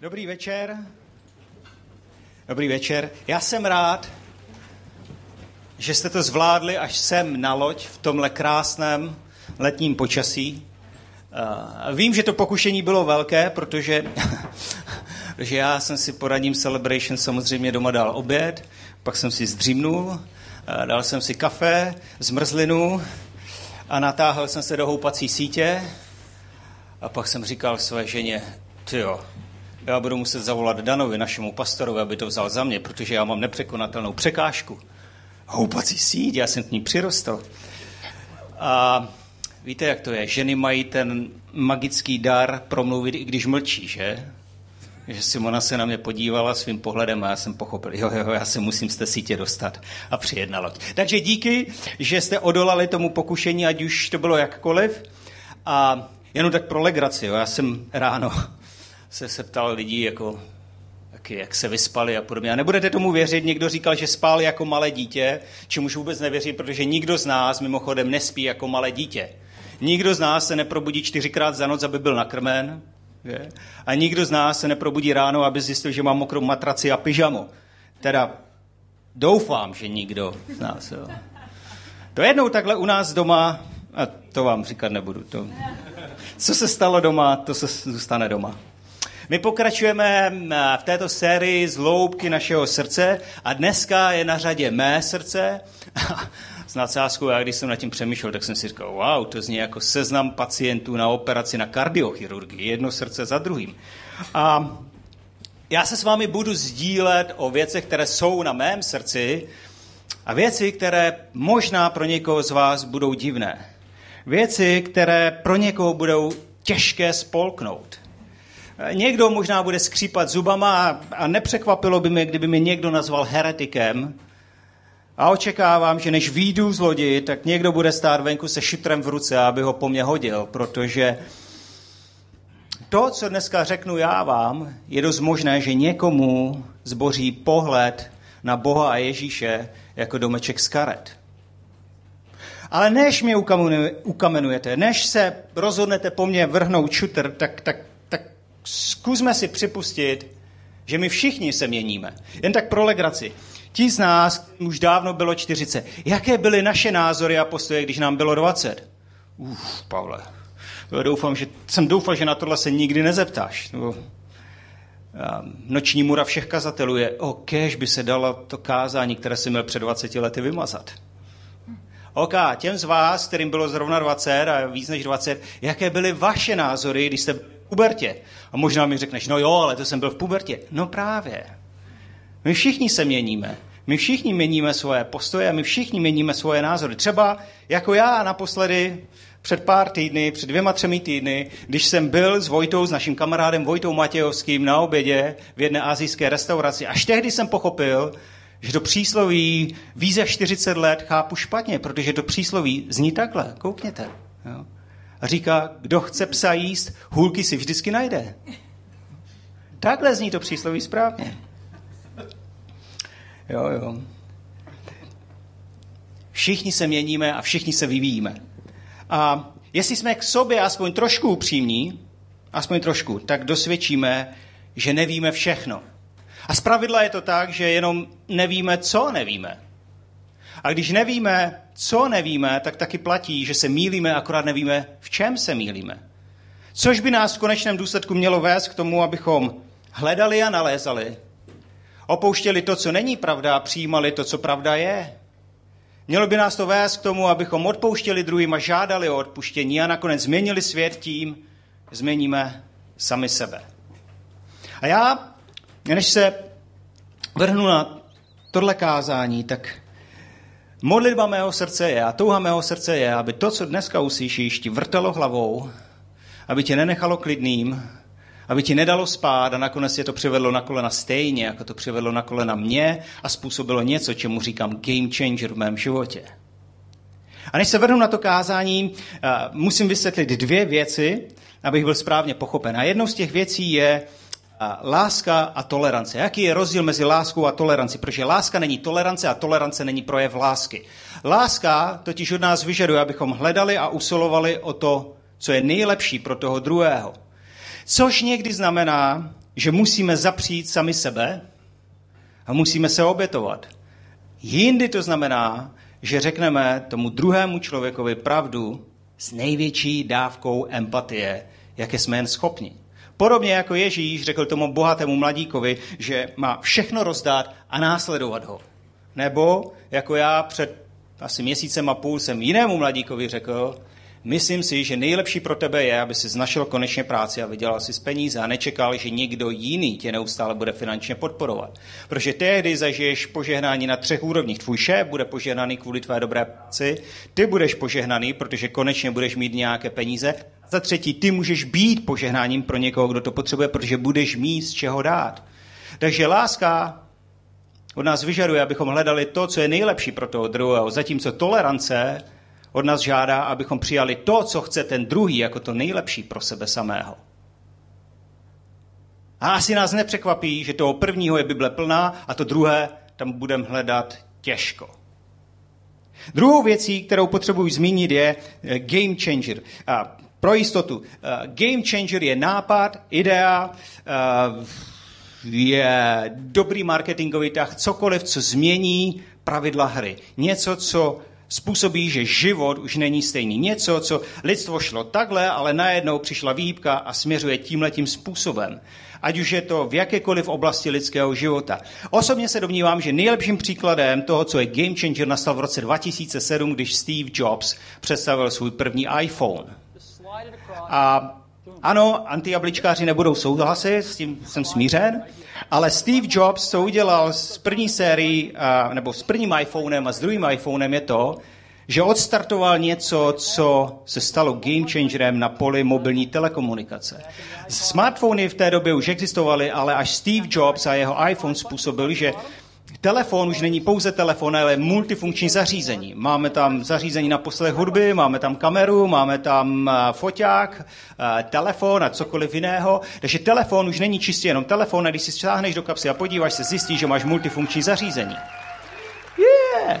Dobrý večer. Dobrý večer. Já jsem rád, že jste to zvládli až sem na loď v tomhle krásném letním počasí. Vím, že to pokušení bylo velké, protože, protože já jsem si po radním Celebration samozřejmě doma dal oběd, pak jsem si zdřímnul, dal jsem si kafe, zmrzlinu a natáhl jsem se do houpací sítě a pak jsem říkal své ženě, ty jo, já budu muset zavolat Danovi, našemu pastorovi, aby to vzal za mě, protože já mám nepřekonatelnou překážku. Houpací síť, já jsem k ní přirostl. A víte, jak to je? Ženy mají ten magický dar promluvit, i když mlčí, že? Že Simona se na mě podívala svým pohledem a já jsem pochopil, jo, jo, já se musím z té sítě dostat a přijet na loď. Takže díky, že jste odolali tomu pokušení, ať už to bylo jakkoliv. A jenom tak pro legraci, jo, já jsem ráno se, se ptal lidí, jako, jak, jak se vyspali a podobně. A nebudete tomu věřit, někdo říkal, že spál jako malé dítě, čemuž vůbec nevěřím, protože nikdo z nás mimochodem nespí jako malé dítě. Nikdo z nás se neprobudí čtyřikrát za noc, aby byl nakrmen. Že? A nikdo z nás se neprobudí ráno, aby zjistil, že má mokrou matraci a pyžamo. Teda doufám, že nikdo z nás. Jo. To jednou takhle u nás doma, a to vám říkat nebudu. To, co se stalo doma, to se zůstane doma. My pokračujeme eh, v této sérii z našeho srdce a dneska je na řadě mé srdce. S nadsázkou, já když jsem nad tím přemýšlel, tak jsem si říkal, wow, to zní jako seznam pacientů na operaci na kardiochirurgii, jedno srdce za druhým. A já se s vámi budu sdílet o věcech, které jsou na mém srdci a věci, které možná pro někoho z vás budou divné. Věci, které pro někoho budou těžké spolknout. Někdo možná bude skřípat zubama a nepřekvapilo by mě, kdyby mě někdo nazval heretikem. A očekávám, že než výjdu z lodi, tak někdo bude stát venku se šutrem v ruce, aby ho po mně hodil, protože to, co dneska řeknu já vám, je dost možné, že někomu zboří pohled na Boha a Ježíše jako domeček z karet. Ale než mě ukamenujete, než se rozhodnete po mně vrhnout šutr, tak, tak zkusme si připustit, že my všichni se měníme. Jen tak pro legraci. Ti z nás, už dávno bylo 40, jaké byly naše názory a postoje, když nám bylo 20? Uf, Pavle, doufám, že, jsem doufal, že na tohle se nikdy nezeptáš. No, noční mura všech kazatelů je, o, kež by se dalo to kázání, které jsem měl před 20 lety vymazat. OK, těm z vás, kterým bylo zrovna 20 a víc než 20, jaké byly vaše názory, když jste pubertě. A možná mi řekneš, no jo, ale to jsem byl v pubertě. No právě. My všichni se měníme. My všichni měníme svoje postoje my všichni měníme svoje názory. Třeba jako já naposledy před pár týdny, před dvěma, třemi týdny, když jsem byl s Vojtou, s naším kamarádem Vojtou Matějovským na obědě v jedné azijské restauraci. Až tehdy jsem pochopil, že to přísloví víze 40 let chápu špatně, protože to přísloví zní takhle. Koukněte. Jo a říká, kdo chce psa jíst, hůlky si vždycky najde. Takhle zní to přísloví správně. Jo, jo. Všichni se měníme a všichni se vyvíjíme. A jestli jsme k sobě aspoň trošku upřímní, aspoň trošku, tak dosvědčíme, že nevíme všechno. A zpravidla je to tak, že jenom nevíme, co nevíme. A když nevíme, co nevíme, tak taky platí, že se mílíme, akorát nevíme, v čem se mílíme. Což by nás v konečném důsledku mělo vést k tomu, abychom hledali a nalézali, opouštěli to, co není pravda a přijímali to, co pravda je. Mělo by nás to vést k tomu, abychom odpouštěli druhým a žádali o odpuštění a nakonec změnili svět tím, změníme sami sebe. A já, než se vrhnu na tohle kázání, tak Modlitba mého srdce je a touha mého srdce je, aby to, co dneska uslyšíš, ti vrtalo hlavou, aby tě nenechalo klidným, aby ti nedalo spát a nakonec je to přivedlo na kolena stejně, jako to přivedlo na kolena mě a způsobilo něco, čemu říkám game changer v mém životě. A než se vrhnu na to kázání, musím vysvětlit dvě věci, abych byl správně pochopen. A jednou z těch věcí je, láska a tolerance. Jaký je rozdíl mezi láskou a tolerancí? Protože láska není tolerance a tolerance není projev lásky. Láska totiž od nás vyžaduje, abychom hledali a usilovali o to, co je nejlepší pro toho druhého. Což někdy znamená, že musíme zapřít sami sebe a musíme se obětovat. Jindy to znamená, že řekneme tomu druhému člověkovi pravdu s největší dávkou empatie, jaké jsme jen schopni. Podobně jako Ježíš řekl tomu bohatému mladíkovi, že má všechno rozdát a následovat ho. Nebo jako já před asi měsícem a půl jsem jinému mladíkovi řekl, myslím si, že nejlepší pro tebe je, aby si našel konečně práci a vydělal si z peníze a nečekal, že někdo jiný tě neustále bude finančně podporovat. Protože tehdy zažiješ požehnání na třech úrovních. Tvůj šéf bude požehnaný kvůli tvé dobré práci, ty budeš požehnaný, protože konečně budeš mít nějaké peníze. Za třetí, ty můžeš být požehnáním pro někoho, kdo to potřebuje, protože budeš mít z čeho dát. Takže láska od nás vyžaduje, abychom hledali to, co je nejlepší pro toho druhého, zatímco tolerance od nás žádá, abychom přijali to, co chce ten druhý, jako to nejlepší pro sebe samého. A asi nás nepřekvapí, že toho prvního je Bible plná a to druhé tam budeme hledat těžko. Druhou věcí, kterou potřebuji zmínit, je eh, game changer. A pro jistotu, eh, game changer je nápad, idea, eh, je dobrý marketingový tah, cokoliv, co změní pravidla hry. Něco, co způsobí, že život už není stejný. Něco, co lidstvo šlo takhle, ale najednou přišla výhybka a směřuje tímhletím způsobem. Ať už je to v jakékoliv oblasti lidského života. Osobně se domnívám, že nejlepším příkladem toho, co je game changer, nastal v roce 2007, když Steve Jobs představil svůj první iPhone. A ano, antijabličkáři nebudou souhlasit, s tím jsem smířen, ale Steve Jobs, co udělal s první sérií, nebo s prvním iPhonem a s druhým iPhonem je to, že odstartoval něco, co se stalo game changerem na poli mobilní telekomunikace. Smartfony v té době už existovaly, ale až Steve Jobs a jeho iPhone způsobili, že Telefon už není pouze telefon, ale multifunkční zařízení. Máme tam zařízení na poslech hudby, máme tam kameru, máme tam eh, foťák, eh, telefon a cokoliv jiného. Takže telefon už není čistě jenom telefon, a když si sáhneš do kapsy a podíváš se, zjistíš, že máš multifunkční zařízení. Yeah!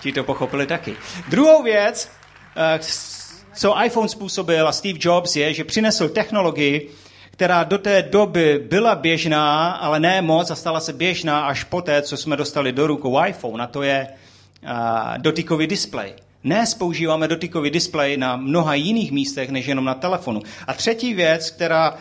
Ti to pochopili taky. Druhou věc, eh, co iPhone způsobil a Steve Jobs je, že přinesl technologii, která do té doby byla běžná, ale ne moc a stala se běžná až poté, co jsme dostali do rukou iPhone, a to je dotykový displej. Dnes používáme dotykový displej na mnoha jiných místech, než jenom na telefonu. A třetí věc, která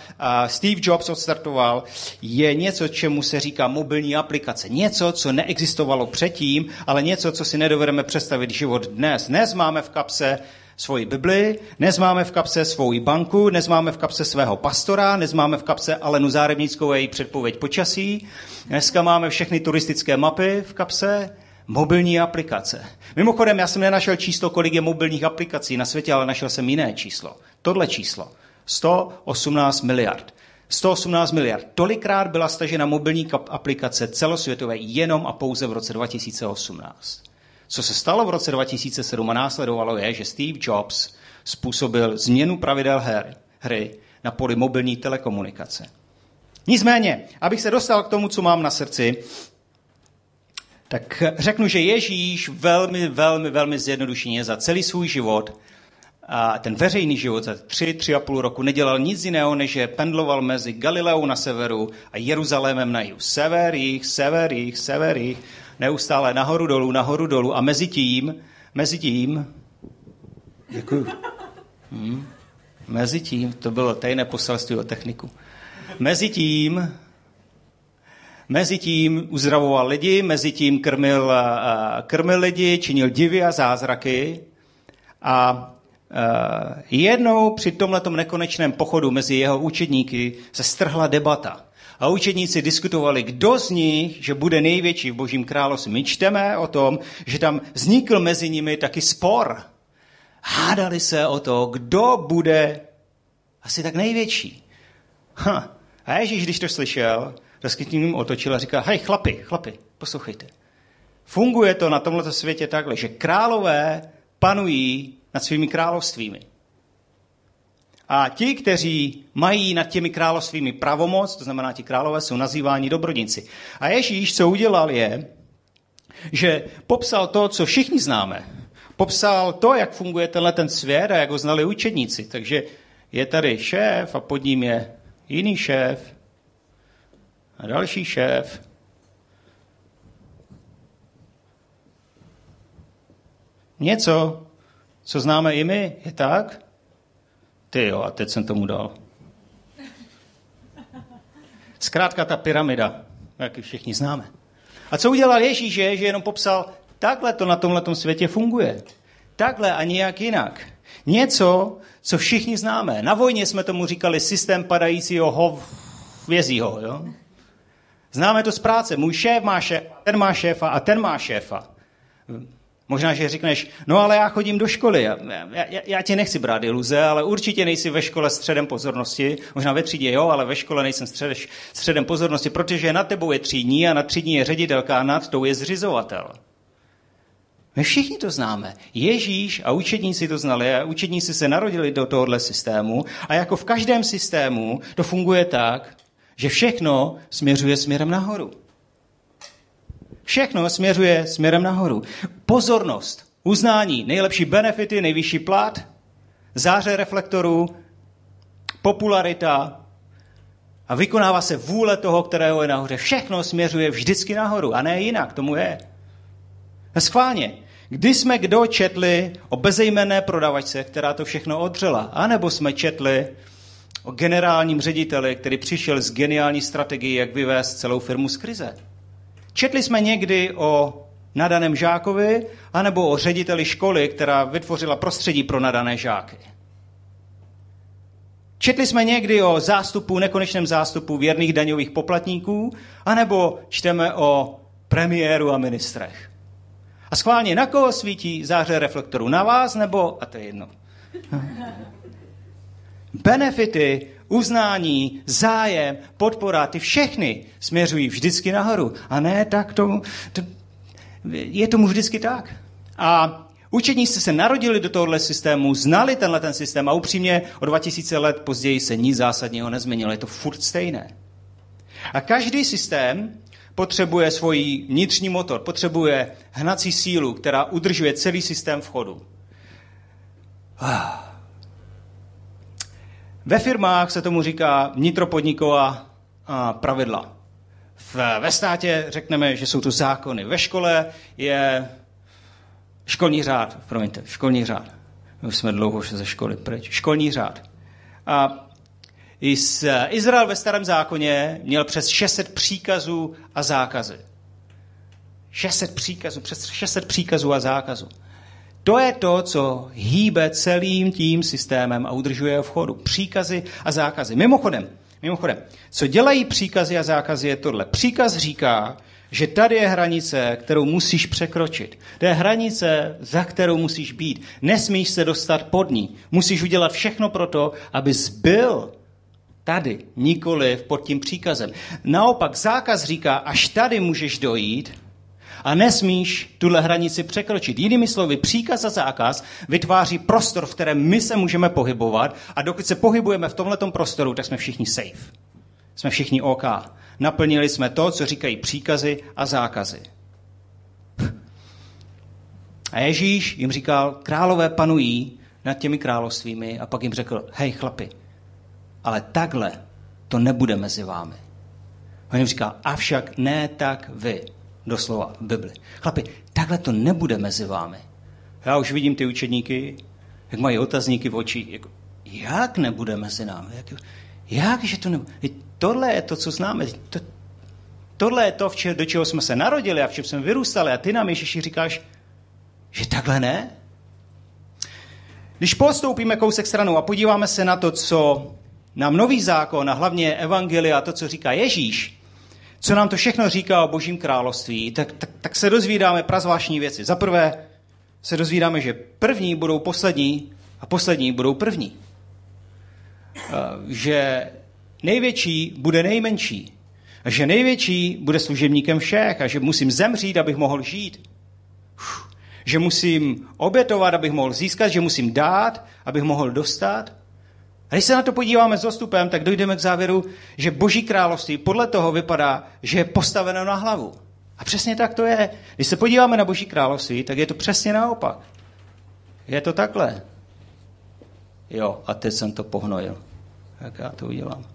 Steve Jobs odstartoval, je něco, čemu se říká mobilní aplikace. Něco, co neexistovalo předtím, ale něco, co si nedovedeme představit život dnes. Dnes máme v kapse svoji Bibli, dnes máme v kapse svoji banku, dnes máme v kapse svého pastora, dnes máme v kapse Alenu Zárevnickou a její předpověď počasí, dneska máme všechny turistické mapy v kapse, mobilní aplikace. Mimochodem, já jsem nenašel číslo, kolik je mobilních aplikací na světě, ale našel jsem jiné číslo. Tohle číslo. 118 miliard. 118 miliard. Tolikrát byla stažena mobilní aplikace celosvětové jenom a pouze v roce 2018. Co se stalo v roce 2007 a následovalo je, že Steve Jobs způsobil změnu pravidel her, hry na poli mobilní telekomunikace. Nicméně, abych se dostal k tomu, co mám na srdci, tak řeknu, že Ježíš velmi, velmi, velmi zjednodušeně za celý svůj život a ten veřejný život za tři, tři a půl roku nedělal nic jiného, než že pendloval mezi Galileou na severu a Jeruzalémem na jihu. Sever, jich, sever, jich, sever, jich neustále nahoru dolů, nahoru dolů a mezi tím, mezi tím, děkuju, hmm, mezi tím, to bylo tajné poselství o techniku, mezi tím, mezi tím uzdravoval lidi, mezi tím krmil, krmil lidi, činil divy a zázraky. A jednou při tomhletom nekonečném pochodu mezi jeho učedníky se strhla debata a učedníci diskutovali, kdo z nich, že bude největší v božím království. My čteme o tom, že tam vznikl mezi nimi taky spor. Hádali se o to, kdo bude asi tak největší. Ha. A Ježíš, když to slyšel, tak k ním otočil a říkal, hej, chlapi, chlapi, poslouchejte. Funguje to na tomto světě takhle, že králové panují nad svými královstvími. A ti, kteří mají nad těmi královstvími pravomoc, to znamená, ti králové jsou nazýváni dobrodníci. A Ježíš, co udělal, je, že popsal to, co všichni známe. Popsal to, jak funguje tenhle ten svět a jak ho znali učedníci. Takže je tady šéf a pod ním je jiný šéf a další šéf. Něco, co známe i my, je tak? Ty jo, a teď jsem tomu dal. Zkrátka ta pyramida, jak ji všichni známe. A co udělal Ježíš, je, že jenom popsal, takhle to na tomhle světě funguje. Takhle a nijak jinak. Něco, co všichni známe. Na vojně jsme tomu říkali systém padajícího hovězího. Jo? Známe to z práce. Můj šéf má šéfa, ten má šéfa a ten má šéfa. Možná, že řekneš, no ale já chodím do školy, já, já, já tě nechci brát iluze, ale určitě nejsi ve škole středem pozornosti, možná ve třídě jo, ale ve škole nejsem střed, středem pozornosti, protože nad tebou je třídní a nad třídní je ředitelka a nad tou je zřizovatel. My všichni to známe. Ježíš a učedníci to znali a učedníci se narodili do tohohle systému a jako v každém systému to funguje tak, že všechno směřuje směrem nahoru. Všechno směřuje směrem nahoru. Pozornost, uznání, nejlepší benefity, nejvyšší plat, záře reflektorů, popularita a vykonává se vůle toho, kterého je nahoře. Všechno směřuje vždycky nahoru a ne jinak, tomu je. Schválně, kdy jsme kdo četli o bezejmenné prodavačce, která to všechno odřela, anebo jsme četli o generálním řediteli, který přišel s geniální strategií, jak vyvést celou firmu z krize. Četli jsme někdy o nadaném žákovi, anebo o řediteli školy, která vytvořila prostředí pro nadané žáky. Četli jsme někdy o zástupu, nekonečném zástupu věrných daňových poplatníků, anebo čteme o premiéru a ministrech. A schválně, na koho svítí záře reflektoru? Na vás nebo, a to je jedno. Benefity uznání, zájem, podpora, ty všechny směřují vždycky nahoru. A ne tak tomu, to, je tomu vždycky tak. A Učedníci se narodili do tohohle systému, znali tenhle ten systém a upřímně o 2000 let později se nic zásadního nezměnilo. Je to furt stejné. A každý systém potřebuje svůj vnitřní motor, potřebuje hnací sílu, která udržuje celý systém v chodu. Ve firmách se tomu říká vnitropodniková pravidla. V, ve státě řekneme, že jsou to zákony. Ve škole je školní řád, promiňte, školní řád. Už jsme dlouho ze školy pryč. Školní řád. A Izrael ve starém zákoně měl přes 600 příkazů a zákazy. 600 příkazů, přes 600 příkazů a zákazů. To je to, co hýbe celým tím systémem a udržuje ho v chodu. Příkazy a zákazy. Mimochodem, mimochodem, co dělají příkazy a zákazy je tohle. Příkaz říká, že tady je hranice, kterou musíš překročit. To je hranice, za kterou musíš být. Nesmíš se dostat pod ní. Musíš udělat všechno pro to, abys byl tady, nikoli pod tím příkazem. Naopak zákaz říká, až tady můžeš dojít, a nesmíš tuhle hranici překročit. Jinými slovy, příkaz a zákaz vytváří prostor, v kterém my se můžeme pohybovat a dokud se pohybujeme v tomto prostoru, tak jsme všichni safe. Jsme všichni OK. Naplnili jsme to, co říkají příkazy a zákazy. A Ježíš jim říkal, králové panují nad těmi královstvími a pak jim řekl, hej chlapi, ale takhle to nebude mezi vámi. On jim říkal, avšak ne tak vy doslova v Bibli. Chlapi, takhle to nebude mezi vámi. Já už vidím ty učedníky, jak mají otazníky v očích. Jako, jak nebude mezi námi? Jak, jak že to nebude? Tohle je to, co známe. To, tohle je to, do čeho jsme se narodili a v čem jsme vyrůstali. A ty nám, Ježíši, říkáš, že takhle ne? Když postoupíme kousek stranou a podíváme se na to, co nám nový zákon a hlavně evangelia, to, co říká Ježíš, co nám to všechno říká o božím království, tak, tak, tak se dozvídáme prazvláštní věci. Za prvé se dozvídáme, že první budou poslední a poslední budou první. Eh, že největší bude nejmenší. A že největší bude služebníkem všech a že musím zemřít, abych mohl žít. Že musím obětovat, abych mohl získat, že musím dát, abych mohl dostat. A když se na to podíváme s dostupem, tak dojdeme k závěru, že boží království podle toho vypadá, že je postaveno na hlavu. A přesně tak to je. Když se podíváme na boží království, tak je to přesně naopak. Je to takhle. Jo, a teď jsem to pohnojil. Tak já to udělám.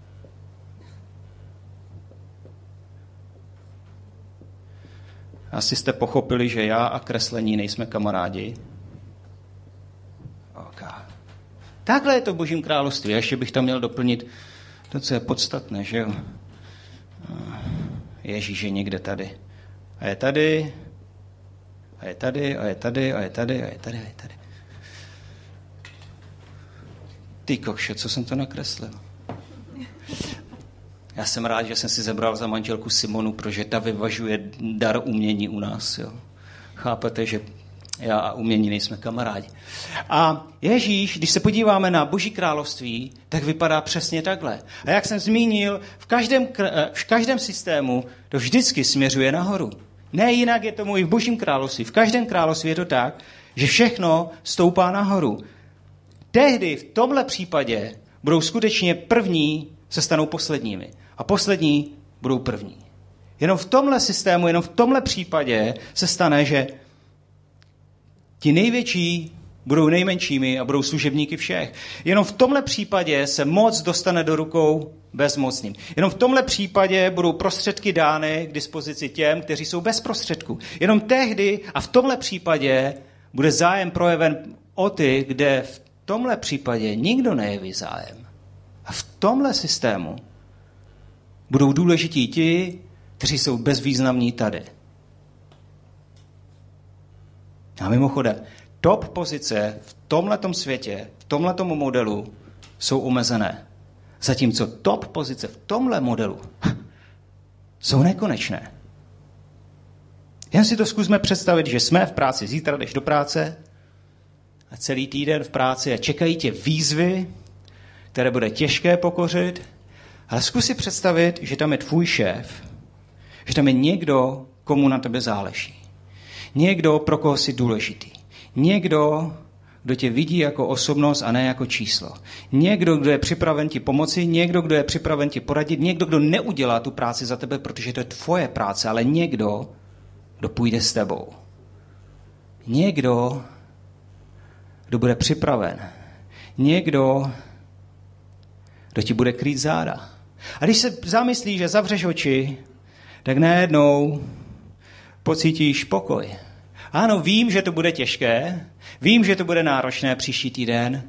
Asi jste pochopili, že já a kreslení nejsme kamarádi, Takhle je to v Božím království. A ještě bych tam měl doplnit to, co je podstatné, že jo? Ježíš je někde tady. A je tady, a je tady, a je tady, a je tady, a je tady, a je tady. Ty kokše, co jsem to nakreslil? Já jsem rád, že jsem si zebral za manželku Simonu, protože ta vyvažuje dar umění u nás. Jo. Chápete, že já a umění nejsme kamarádi. A Ježíš, když se podíváme na Boží království, tak vypadá přesně takhle. A jak jsem zmínil, v každém, eh, v každém systému to vždycky směřuje nahoru. Ne jinak je tomu i v Božím království. V každém království je to tak, že všechno stoupá nahoru. Tehdy v tomhle případě budou skutečně první se stanou posledními. A poslední budou první. Jenom v tomhle systému, jenom v tomhle případě se stane, že ti největší budou nejmenšími a budou služebníky všech. Jenom v tomhle případě se moc dostane do rukou bezmocným. Jenom v tomhle případě budou prostředky dány k dispozici těm, kteří jsou bez prostředků. Jenom tehdy a v tomhle případě bude zájem projeven o ty, kde v tomhle případě nikdo nejeví zájem. A v tomhle systému budou důležití ti, kteří jsou bezvýznamní tady. A mimochodem, top pozice v tomhletom světě, v tomhletom modelu jsou omezené. Zatímco top pozice v tomhle modelu jsou nekonečné. Jen si to zkusme představit, že jsme v práci, zítra jdeš do práce a celý týden v práci a čekají tě výzvy, které bude těžké pokořit, ale zkus si představit, že tam je tvůj šéf, že tam je někdo, komu na tebe záleží. Někdo, pro koho jsi důležitý. Někdo, kdo tě vidí jako osobnost a ne jako číslo. Někdo, kdo je připraven ti pomoci, někdo, kdo je připraven ti poradit, někdo, kdo neudělá tu práci za tebe, protože to je tvoje práce, ale někdo, kdo půjde s tebou. Někdo, kdo bude připraven. Někdo, kdo ti bude krýt záda. A když se zamyslíš, že zavřeš oči, tak najednou pocítíš pokoj. Ano, vím, že to bude těžké, vím, že to bude náročné příští týden,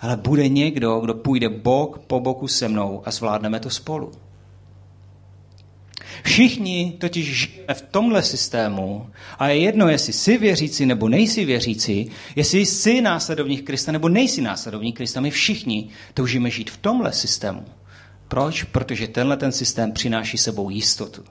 ale bude někdo, kdo půjde bok po boku se mnou a zvládneme to spolu. Všichni totiž žijeme v tomhle systému a je jedno, jestli jsi věřící nebo nejsi věřící, jestli jsi následovník Krista nebo nejsi následovník Krista. My všichni toužíme žít v tomhle systému. Proč? Protože tenhle ten systém přináší sebou jistotu.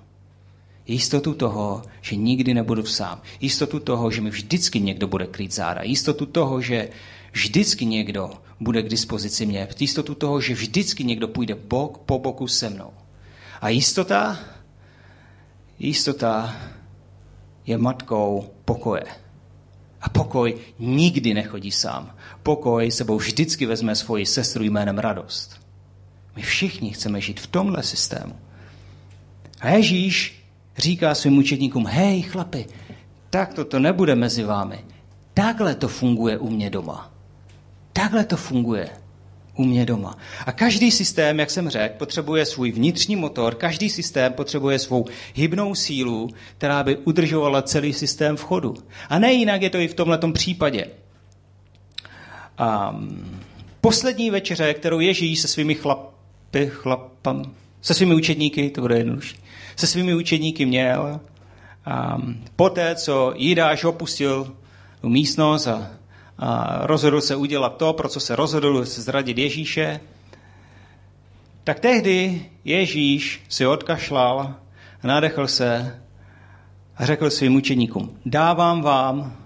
Jistotu toho, že nikdy nebudu sám. Jistotu toho, že mi vždycky někdo bude krýt záda. Jistotu toho, že vždycky někdo bude k dispozici mě. Jistotu toho, že vždycky někdo půjde bok po boku se mnou. A jistota, jistota je matkou pokoje. A pokoj nikdy nechodí sám. Pokoj sebou vždycky vezme svoji sestru jménem radost. My všichni chceme žít v tomhle systému. A Ježíš říká svým učedníkům, hej chlapi, tak to nebude mezi vámi. Takhle to funguje u mě doma. Takhle to funguje u mě doma. A každý systém, jak jsem řekl, potřebuje svůj vnitřní motor, každý systém potřebuje svou hybnou sílu, která by udržovala celý systém v chodu. A ne jinak je to i v tomto případě. A poslední večeře, kterou Ježíš se svými chlapy, chlapam, se svými učedníky, to bude jednodušší, se svými učedníky měl, a poté, co Jidáš opustil místnost a a rozhodl se udělat to, pro co se rozhodl, se zradit Ježíše, tak tehdy Ježíš si odkašlal, nadechl se a řekl svým učeníkům, dávám vám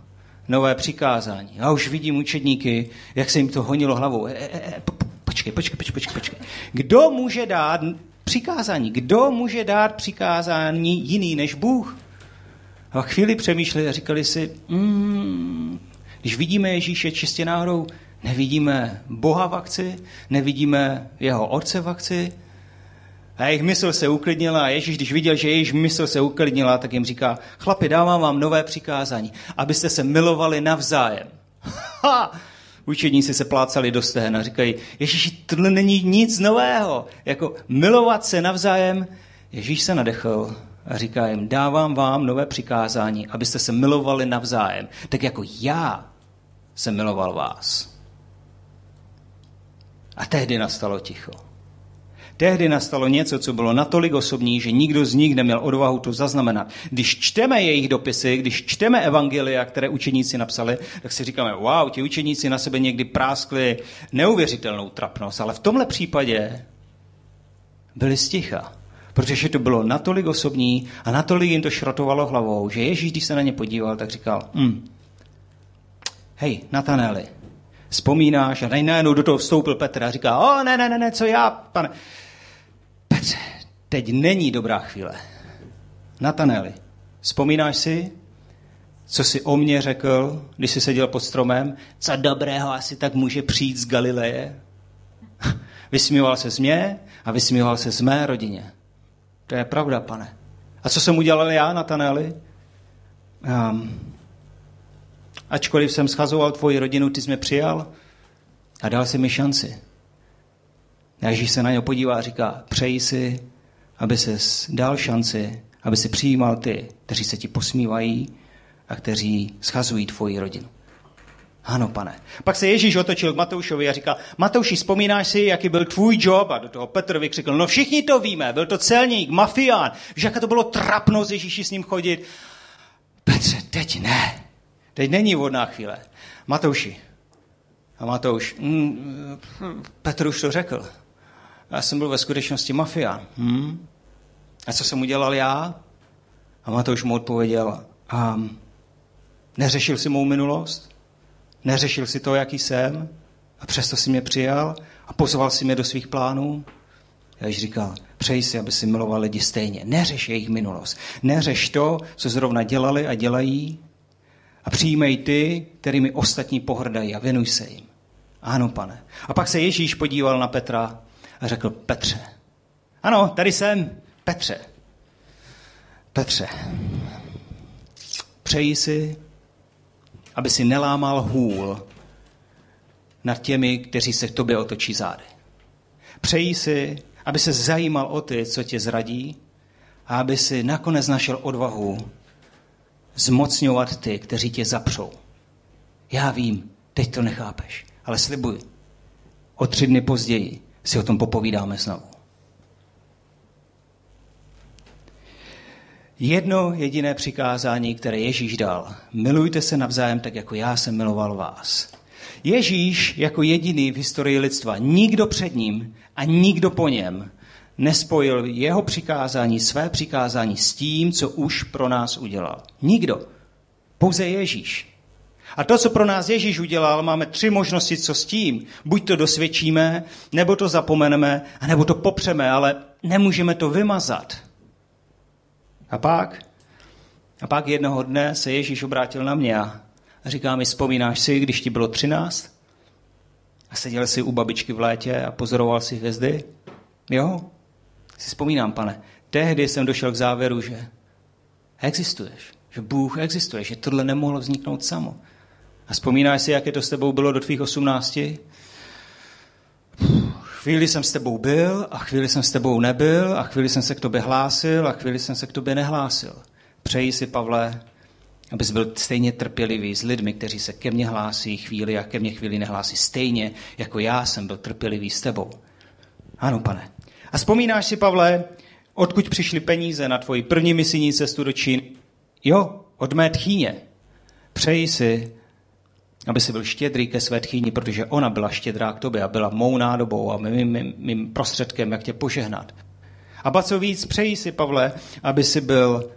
nové přikázání. Já už vidím učedníky, jak se jim to honilo hlavou. E, e, e, počkej, počkej, počkej, počkej. Kdo může dát přikázání? Kdo může dát přikázání jiný než Bůh? A chvíli přemýšleli a říkali si, mm, když vidíme Ježíše čistě náhodou, nevidíme Boha v akci, nevidíme jeho otce v akci. A jejich mysl se uklidnila a Ježíš, když viděl, že jejich mysl se uklidnila, tak jim říká, chlapi, dávám vám nové přikázání, abyste se milovali navzájem. Učedníci se plácali do stehen a říkají, Ježíši, tohle není nic nového. Jako milovat se navzájem. Ježíš se nadechl a říká jim, dávám vám nové přikázání, abyste se milovali navzájem, tak jako já jsem miloval vás. A tehdy nastalo ticho. Tehdy nastalo něco, co bylo natolik osobní, že nikdo z nich neměl odvahu to zaznamenat. Když čteme jejich dopisy, když čteme evangelia, které učeníci napsali, tak si říkáme, wow, ti učeníci na sebe někdy práskli neuvěřitelnou trapnost, ale v tomhle případě byli sticha. Protože to bylo natolik osobní a natolik jim to šrotovalo hlavou, že Ježíš, když se na ně podíval, tak říkal, hm, hej, Nataneli, vzpomínáš a najednou do toho vstoupil Petr a říká, o ne, ne, ne, ne, co já, pane. Petře, teď není dobrá chvíle. Nataneli, vzpomínáš si, co jsi o mně řekl, když jsi seděl pod stromem? Co dobrého asi tak může přijít z Galileje? Vysmíval se z mě a vysmíval se z mé rodině. To je pravda, pane. A co jsem udělal já, Nataneli? Um, ačkoliv jsem schazoval tvoji rodinu, ty jsi mě přijal a dal si mi šanci. A Ježíš se na něj podívá a říká, přeji si, aby se dal šanci, aby si přijímal ty, kteří se ti posmívají a kteří schazují tvoji rodinu. Ano, pane. Pak se Ježíš otočil k Matoušovi a říkal, Matouši, vzpomínáš si, jaký byl tvůj job? A do toho Petr vykřikl, no všichni to víme, byl to celník, mafián, že jaké to bylo trapno z Ježíši s ním chodit. Petře, teď ne. Teď není vodná chvíle. Matouši. A Matouš, mm, Petr už to řekl. Já jsem byl ve skutečnosti mafián. Hm? A co jsem udělal já? A Matouš mu odpověděl, um, neřešil si mou minulost? Neřešil si to, jaký jsem? A přesto si mě přijal a pozval si mě do svých plánů? Já již říkal, přeji si, aby si miloval lidi stejně. Neřeš jejich minulost. Neřeš to, co zrovna dělali a dělají. A přijímej ty, kterými ostatní pohrdají a věnuj se jim. Ano, pane. A pak se Ježíš podíval na Petra a řekl, Petře. Ano, tady jsem, Petře. Petře, přeji si, aby si nelámal hůl nad těmi, kteří se k tobě otočí zády. Přeji si, aby se zajímal o ty, co tě zradí, a aby si nakonec našel odvahu zmocňovat ty, kteří tě zapřou. Já vím, teď to nechápeš, ale slibuji, o tři dny později si o tom popovídáme znovu. Jedno jediné přikázání, které Ježíš dal. Milujte se navzájem tak, jako já jsem miloval vás. Ježíš jako jediný v historii lidstva, nikdo před ním a nikdo po něm nespojil jeho přikázání, své přikázání s tím, co už pro nás udělal. Nikdo. Pouze Ježíš. A to, co pro nás Ježíš udělal, máme tři možnosti, co s tím. Buď to dosvědčíme, nebo to zapomeneme, nebo to popřeme, ale nemůžeme to vymazat. A pak, a pak jednoho dne se Ježíš obrátil na mě a říká mi, vzpomínáš si, když ti bylo třináct? A seděl si u babičky v létě a pozoroval si hvězdy? Jo, si vzpomínám, pane. Tehdy jsem došel k závěru, že existuješ, že Bůh existuje, že tohle nemohlo vzniknout samo. A vzpomínáš si, jaké to s tebou bylo do tvých osmnácti? Chvíli jsem s tebou byl a chvíli jsem s tebou nebyl a chvíli jsem se k tobě hlásil a chvíli jsem se k tobě nehlásil. Přeji si, Pavle, abys byl stejně trpělivý s lidmi, kteří se ke mně hlásí chvíli a ke mně chvíli nehlásí. Stejně, jako já jsem byl trpělivý s tebou. Ano, pane. A vzpomínáš si, Pavle, odkud přišly peníze na tvoji první misijní cestu do Číny? Jo, od mé tchýně. Přeji si, aby si byl štědrý ke své tchýni, protože ona byla štědrá k tobě a byla mou nádobou a mým, mým, mým prostředkem, jak tě požehnat. A ba co víc, přeji si, Pavle, aby si byl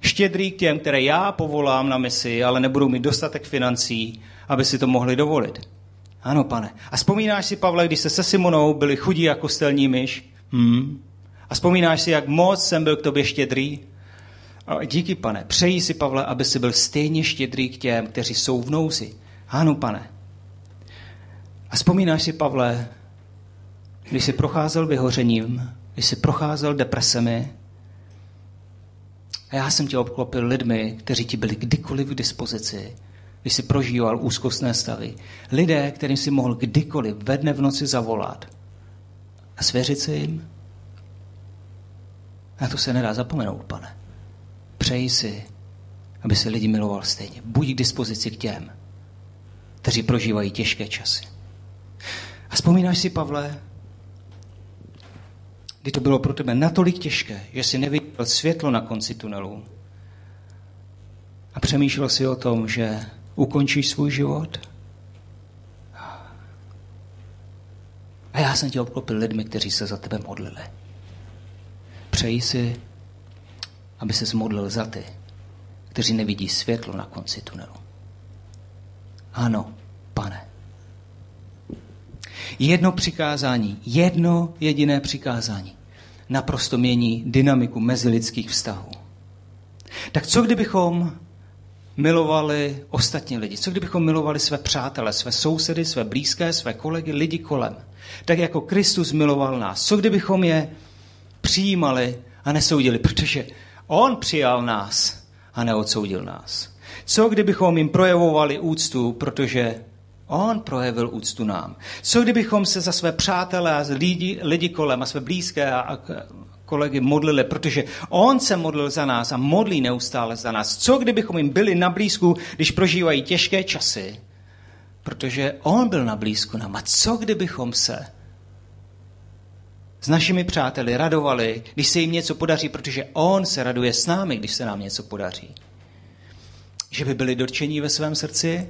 štědrý k těm, které já povolám na misi, ale nebudou mít dostatek financí, aby si to mohli dovolit. Ano, pane. A vzpomínáš si, Pavle, když se se Simonou byli chudí jako stelní myš? Hmm. A vzpomínáš si, jak moc jsem byl k tobě štědrý? A díky, pane. Přeji si, Pavle, aby si byl stejně štědrý k těm, kteří jsou v nouzi. Ano, pane. A vzpomínáš si, Pavle, když jsi procházel vyhořením, když jsi procházel depresemi, a já jsem tě obklopil lidmi, kteří ti byli kdykoliv k dispozici, když jsi prožíval úzkostné stavy. Lidé, kterým si mohl kdykoliv ve dne v noci zavolat a svěřit se jim. Na to se nedá zapomenout, pane. Přeji si, aby se lidi miloval stejně. Buď k dispozici k těm, kteří prožívají těžké časy. A vzpomínáš si, Pavle, kdy to bylo pro tebe natolik těžké, že si neviděl světlo na konci tunelu a přemýšlel si o tom, že ukončíš svůj život? A já jsem tě obklopil lidmi, kteří se za tebe modlili. Přeji si, aby se modlil za ty, kteří nevidí světlo na konci tunelu. Ano, pane. Jedno přikázání, jedno jediné přikázání naprosto mění dynamiku mezilidských vztahů. Tak co kdybychom milovali ostatní lidi? Co kdybychom milovali své přátele, své sousedy, své blízké, své kolegy, lidi kolem? Tak jako Kristus miloval nás. Co kdybychom je přijímali a nesoudili? Protože On přijal nás a neodsoudil nás. Co kdybychom jim projevovali úctu, protože On projevil úctu nám. Co kdybychom se za své přátelé a lidi, lidi kolem a své blízké a, a kolegy modlili, protože on se modlil za nás a modlí neustále za nás. Co kdybychom jim byli na blízku, když prožívají těžké časy? Protože on byl na blízku nám. A co kdybychom se s našimi přáteli radovali, když se jim něco podaří, protože on se raduje s námi, když se nám něco podaří? Že by byli dotčení ve svém srdci?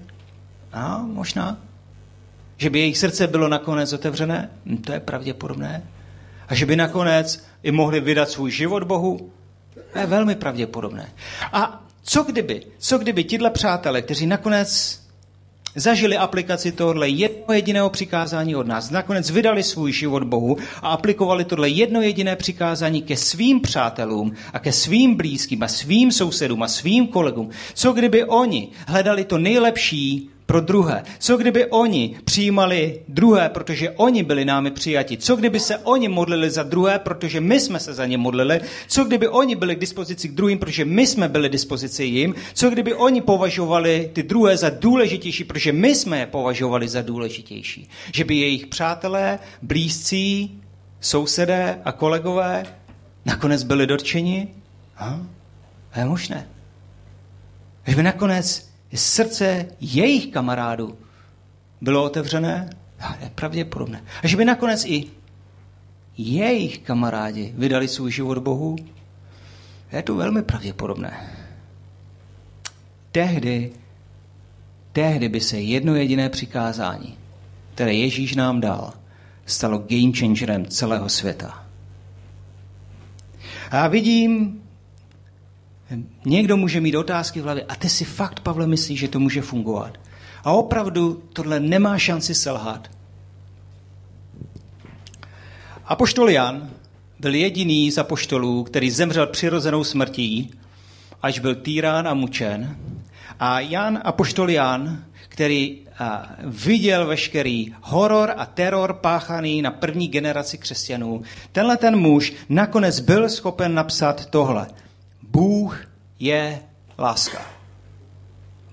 A možná. Že by jejich srdce bylo nakonec otevřené? Hm, to je pravděpodobné. A že by nakonec i mohli vydat svůj život Bohu? To je velmi pravděpodobné. A co kdyby, co kdyby tihle přátelé, kteří nakonec zažili aplikaci tohle jedno jediného přikázání od nás, nakonec vydali svůj život Bohu a aplikovali tohle jedno jediné přikázání ke svým přátelům a ke svým blízkým a svým sousedům a svým kolegům. Co kdyby oni hledali to nejlepší pro druhé. Co kdyby oni přijímali druhé, protože oni byli námi přijati? Co kdyby se oni modlili za druhé, protože my jsme se za ně modlili? Co kdyby oni byli k dispozici k druhým, protože my jsme byli k dispozici jim? Co kdyby oni považovali ty druhé za důležitější, protože my jsme je považovali za důležitější? Že by jejich přátelé, blízcí, sousedé a kolegové nakonec byli dotčeni? Ha? To je možné. Že by nakonec srdce jejich kamarádů bylo otevřené, je pravděpodobné. A že by nakonec i jejich kamarádi vydali svůj život Bohu, je to velmi pravděpodobné. Tehdy, tehdy by se jedno jediné přikázání, které Ježíš nám dal, stalo game changerem celého světa. A já vidím Někdo může mít otázky v hlavě a ty si fakt, Pavle, myslíš, že to může fungovat. A opravdu tohle nemá šanci selhat. Apoštol Jan byl jediný z apoštolů, který zemřel přirozenou smrtí, až byl týrán a mučen. A Jan, apoštol Jan, který viděl veškerý horor a teror páchaný na první generaci křesťanů, tenhle ten muž nakonec byl schopen napsat tohle – Bůh je láska.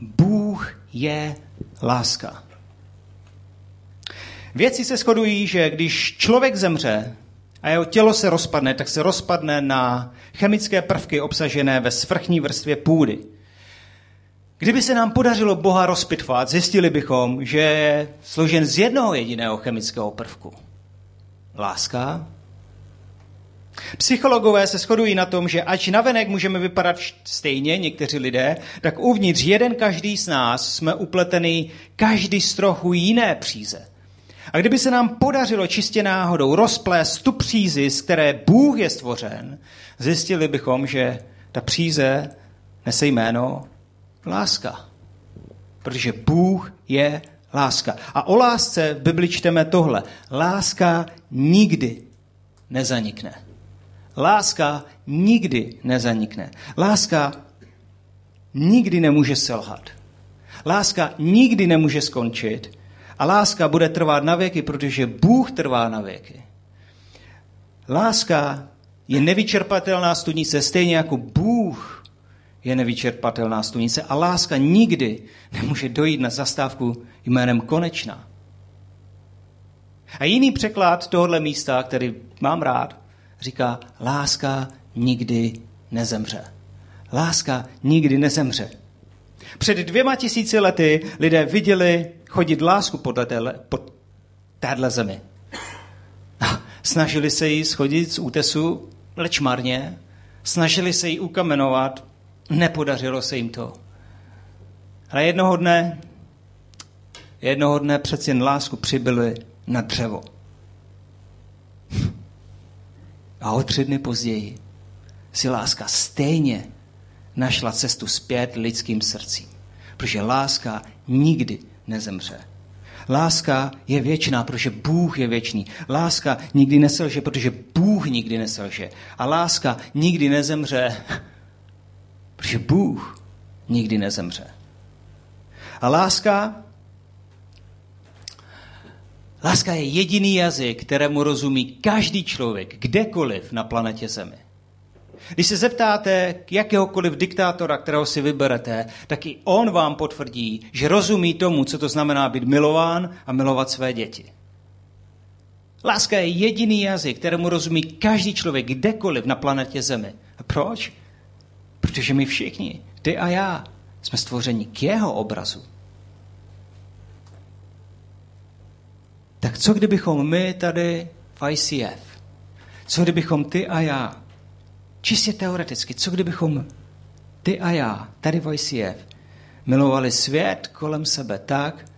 Bůh je láska. Věci se shodují, že když člověk zemře a jeho tělo se rozpadne, tak se rozpadne na chemické prvky obsažené ve svrchní vrstvě půdy. Kdyby se nám podařilo Boha rozpitvat, zjistili bychom, že je složen z jednoho jediného chemického prvku. Láska Psychologové se shodují na tom, že ač navenek můžeme vypadat stejně, někteří lidé, tak uvnitř jeden každý z nás jsme upletený každý z trochu jiné příze. A kdyby se nám podařilo čistě náhodou rozplést tu přízi, z které Bůh je stvořen, zjistili bychom, že ta příze nese jméno láska. Protože Bůh je láska. A o lásce v Bibli čteme tohle. Láska nikdy nezanikne. Láska nikdy nezanikne. Láska nikdy nemůže selhat. Láska nikdy nemůže skončit. A láska bude trvat na věky, protože Bůh trvá na věky. Láska je nevyčerpatelná studnice, stejně jako Bůh je nevyčerpatelná studnice. A láska nikdy nemůže dojít na zastávku jménem konečná. A jiný překlad tohohle místa, který mám rád, říká, láska nikdy nezemře. Láska nikdy nezemře. Před dvěma tisíci lety lidé viděli chodit lásku pod téhle zemi. Snažili se jí schodit z útesu, leč marně. Snažili se jí ukamenovat, nepodařilo se jim to. Ale jednoho dne, jednoho dne přeci jen lásku přibyli na dřevo. A o tři dny později si láska stejně našla cestu zpět lidským srdcím. Protože láska nikdy nezemře. Láska je věčná, protože Bůh je věčný. Láska nikdy neselže, protože Bůh nikdy neselže. A láska nikdy nezemře, protože Bůh nikdy nezemře. A láska, láska je jediný jazyk, kterému rozumí každý člověk, kdekoliv na planetě Zemi. Když se zeptáte jakéhokoliv diktátora, kterého si vyberete, tak i on vám potvrdí, že rozumí tomu, co to znamená být milován a milovat své děti. Láska je jediný jazyk, kterému rozumí každý člověk kdekoliv na planetě Zemi. A proč? Protože my všichni, ty a já, jsme stvořeni k jeho obrazu. Tak co kdybychom my tady v ICF, co kdybychom ty a já Čistě teoreticky, co kdybychom ty a já, tady v ICF, milovali svět kolem sebe tak,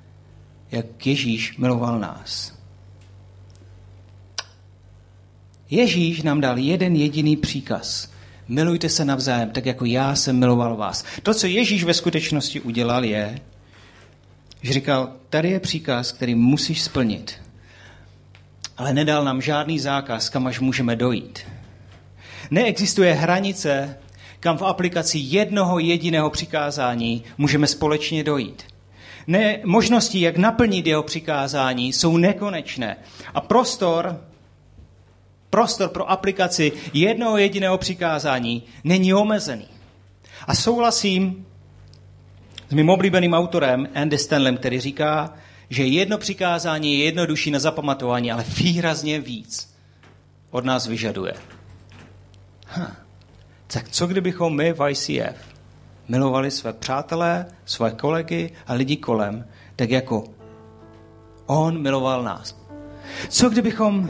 jak Ježíš miloval nás. Ježíš nám dal jeden jediný příkaz. Milujte se navzájem, tak jako já jsem miloval vás. To, co Ježíš ve skutečnosti udělal, je, že říkal, tady je příkaz, který musíš splnit. Ale nedal nám žádný zákaz, kam až můžeme dojít. Neexistuje hranice, kam v aplikaci jednoho jediného přikázání můžeme společně dojít. Ne, možnosti, jak naplnit jeho přikázání, jsou nekonečné. A prostor, prostor pro aplikaci jednoho jediného přikázání není omezený. A souhlasím s mým oblíbeným autorem Andy Stanlem, který říká, že jedno přikázání je jednodušší na zapamatování, ale výrazně víc od nás vyžaduje. Ha. Tak co kdybychom my v ICF milovali své přátelé, své kolegy a lidi kolem, tak jako on miloval nás. Co kdybychom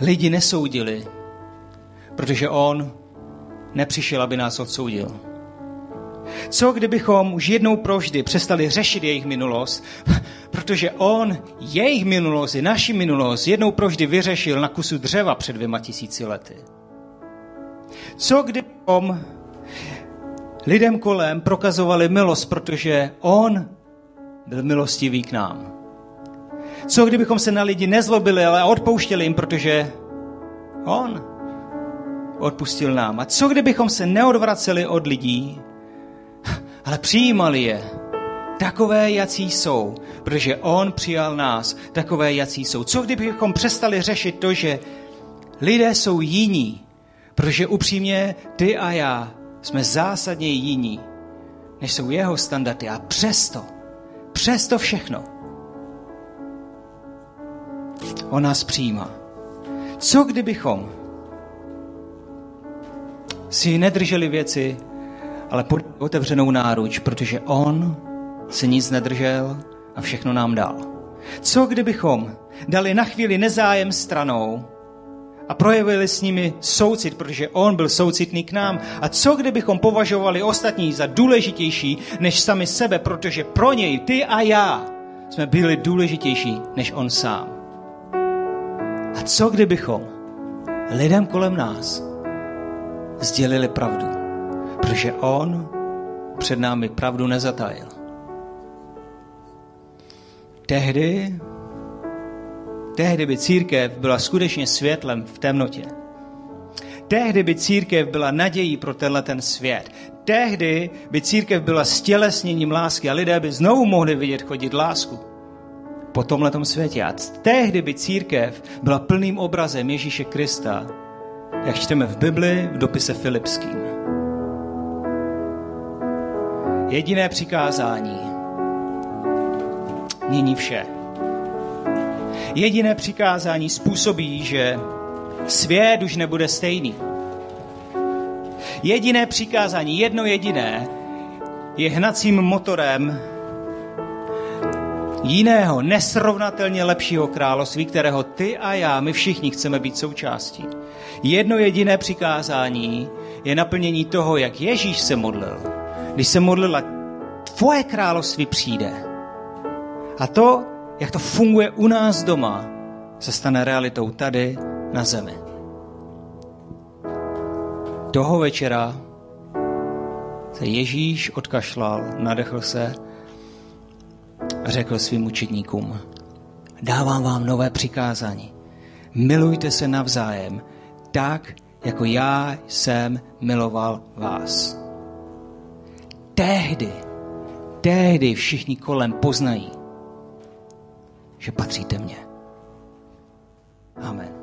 lidi nesoudili, protože on nepřišel, aby nás odsoudil. Co kdybychom už jednou proždy přestali řešit jejich minulost, protože on jejich minulost i naši minulost jednou proždy vyřešil na kusu dřeva před dvěma tisíci lety. Co kdybychom lidem kolem prokazovali milost, protože on byl milostivý k nám. Co kdybychom se na lidi nezlobili, ale odpouštěli jim, protože on odpustil nám. A co kdybychom se neodvraceli od lidí, ale přijímali je takové, jací jsou, protože on přijal nás takové, jací jsou. Co kdybychom přestali řešit to, že lidé jsou jiní, Protože upřímně ty a já jsme zásadně jiní, než jsou jeho standardy. A přesto, přesto všechno, on nás přijímá. Co kdybychom si nedrželi věci, ale pod otevřenou náruč, protože on se nic nedržel a všechno nám dal. Co kdybychom dali na chvíli nezájem stranou a projevili s nimi soucit, protože on byl soucitný k nám. A co kdybychom považovali ostatní za důležitější než sami sebe, protože pro něj, ty a já, jsme byli důležitější než on sám. A co kdybychom lidem kolem nás sdělili pravdu, protože on před námi pravdu nezatajil. Tehdy Tehdy by církev byla skutečně světlem v temnotě. Tehdy by církev byla nadějí pro tenhle ten svět. Tehdy by církev byla stělesněním lásky a lidé by znovu mohli vidět chodit lásku po tomhle světě. A tehdy by církev byla plným obrazem Ježíše Krista, jak čteme v Bibli v dopise Filipským. Jediné přikázání mění vše. Jediné přikázání způsobí, že Svět už nebude stejný. Jediné přikázání, jedno jediné, je hnacím motorem jiného, nesrovnatelně lepšího království, kterého ty a já, my všichni chceme být součástí. Jedno jediné přikázání je naplnění toho, jak Ježíš se modlil. Když se modlila, tvoje království přijde. A to, jak to funguje u nás doma, se stane realitou tady na zemi. Toho večera se Ježíš odkašlal, nadechl se a řekl svým učedníkům, dávám vám nové přikázání. Milujte se navzájem, tak, jako já jsem miloval vás. Tehdy, tehdy všichni kolem poznají, že patříte mně. Amen.